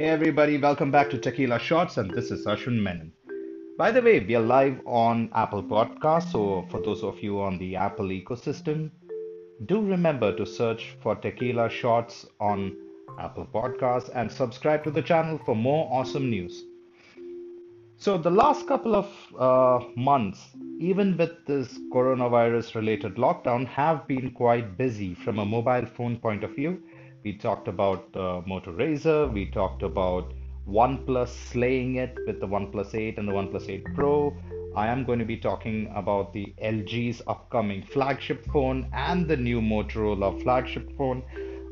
everybody. Welcome back to Tequila Shots, and this is Ashwin Menon. By the way, we are live on Apple Podcasts, so for those of you on the Apple ecosystem, do remember to search for Tequila Shots on Apple Podcasts and subscribe to the channel for more awesome news. So, the last couple of uh, months, even with this coronavirus related lockdown, have been quite busy from a mobile phone point of view. We talked about uh, Razr, we talked about OnePlus slaying it with the OnePlus 8 and the OnePlus 8 Pro. I am going to be talking about the LG's upcoming flagship phone and the new Motorola flagship phone.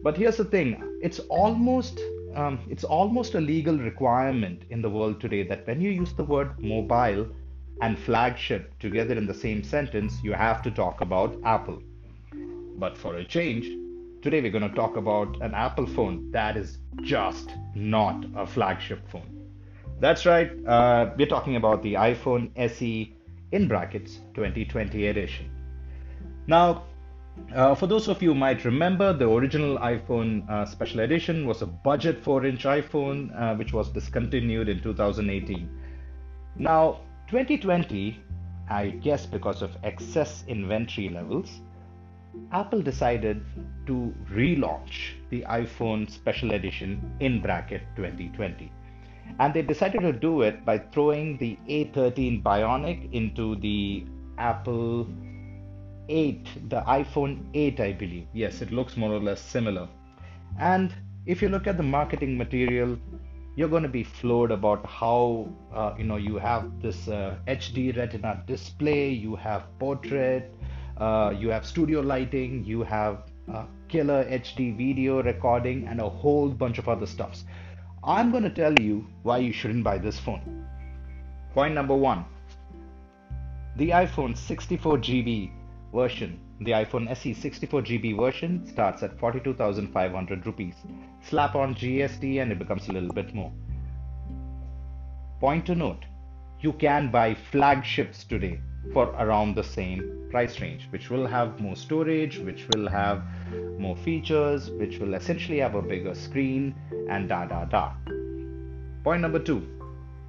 But here's the thing it's almost um, it's almost a legal requirement in the world today that when you use the word mobile and flagship together in the same sentence, you have to talk about Apple. But for a change, today we're going to talk about an Apple phone that is just not a flagship phone. That's right, uh, we're talking about the iPhone SE in brackets 2020 edition. Now, uh, for those of you might remember, the original iPhone uh, Special Edition was a budget 4 inch iPhone uh, which was discontinued in 2018. Now, 2020, I guess because of excess inventory levels, Apple decided to relaunch the iPhone Special Edition in bracket 2020. And they decided to do it by throwing the A13 Bionic into the Apple 8, the iPhone 8, I believe. Yes, it looks more or less similar. And if you look at the marketing material, you're going to be floored about how uh, you know you have this uh, HD Retina display, you have portrait, uh, you have studio lighting, you have uh, killer HD video recording, and a whole bunch of other stuffs. I'm going to tell you why you shouldn't buy this phone. Point number one: the iPhone 64GB version, the iPhone SE 64GB version starts at 42,500 rupees. Slap on GST and it becomes a little bit more. Point to note, you can buy flagships today for around the same price range, which will have more storage, which will have more features, which will essentially have a bigger screen, and da da da. Point number two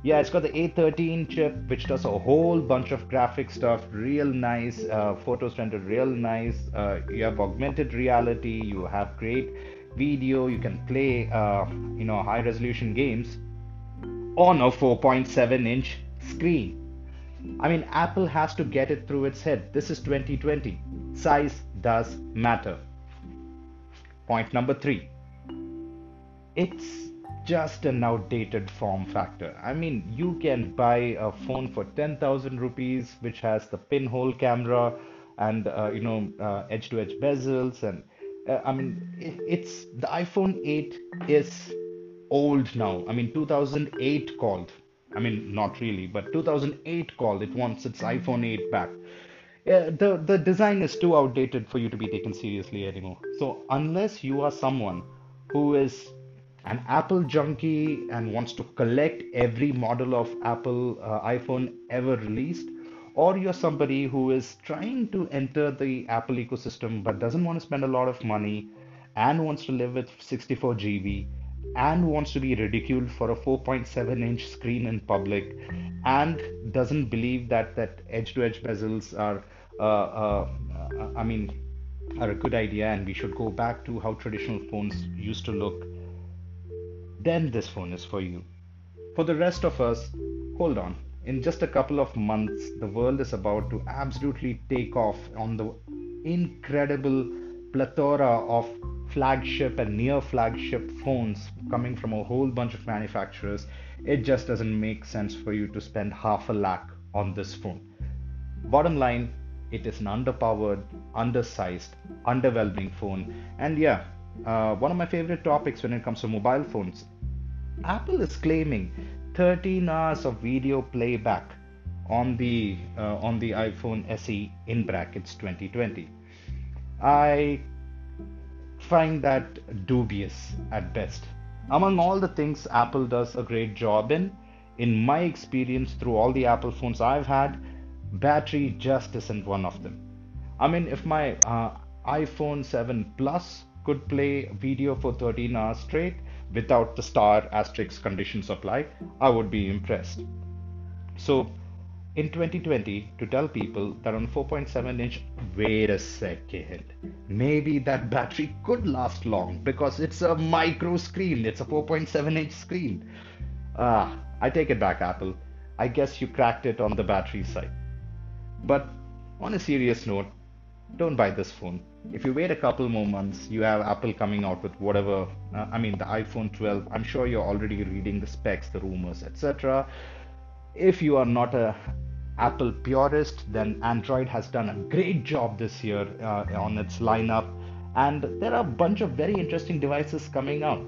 yeah, it's got the A13 chip, which does a whole bunch of graphic stuff, real nice, uh, photos rendered real nice. Uh, you have augmented reality, you have great video, you can play, uh, you know, high resolution games on a 4.7 inch screen. I mean, Apple has to get it through its head. This is 2020. Size does matter. Point number three. It's just an outdated form factor. I mean, you can buy a phone for 10,000 rupees which has the pinhole camera and uh, you know edge to edge bezels and uh, I mean it's the iPhone 8 is old now. I mean 2008 called. I mean not really, but 2008 called. It wants its iPhone 8 back. The the design is too outdated for you to be taken seriously anymore. So unless you are someone who is an Apple junkie and wants to collect every model of Apple uh, iPhone ever released, or you're somebody who is trying to enter the Apple ecosystem but doesn't want to spend a lot of money and wants to live with 64 GB and wants to be ridiculed for a 4.7 inch screen in public and doesn't believe that that edge to edge bezels are uh, uh, I mean are a good idea and we should go back to how traditional phones used to look then this phone is for you. For the rest of us, hold on. In just a couple of months, the world is about to absolutely take off on the incredible plethora of flagship and near flagship phones coming from a whole bunch of manufacturers. It just doesn't make sense for you to spend half a lakh on this phone. Bottom line, it is an underpowered, undersized, underwhelming phone. And yeah, uh, one of my favorite topics when it comes to mobile phones Apple is claiming 13 hours of video playback on the uh, on the iPhone SE in brackets 2020. I find that dubious at best. Among all the things Apple does a great job in, in my experience through all the Apple phones I've had, battery just isn't one of them. I mean, if my uh, iPhone 7 Plus could play video for 13 hours straight, without the star asterisk conditions apply, I would be impressed. So in 2020 to tell people that on 4.7 inch wait a second. Maybe that battery could last long because it's a micro screen. It's a 4.7 inch screen. Ah i take it back apple. I guess you cracked it on the battery side. But on a serious note don't buy this phone. If you wait a couple more months you have apple coming out with whatever uh, i mean the iphone 12 i'm sure you're already reading the specs the rumors etc if you are not a Apple purist, then Android has done a great job this year uh, on its lineup, and there are a bunch of very interesting devices coming out.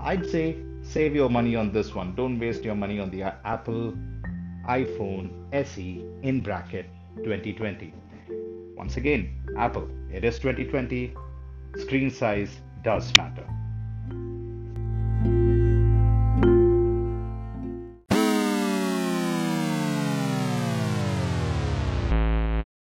I'd say save your money on this one. Don't waste your money on the Apple iPhone SE in bracket 2020. Once again, Apple, it is 2020. Screen size does matter.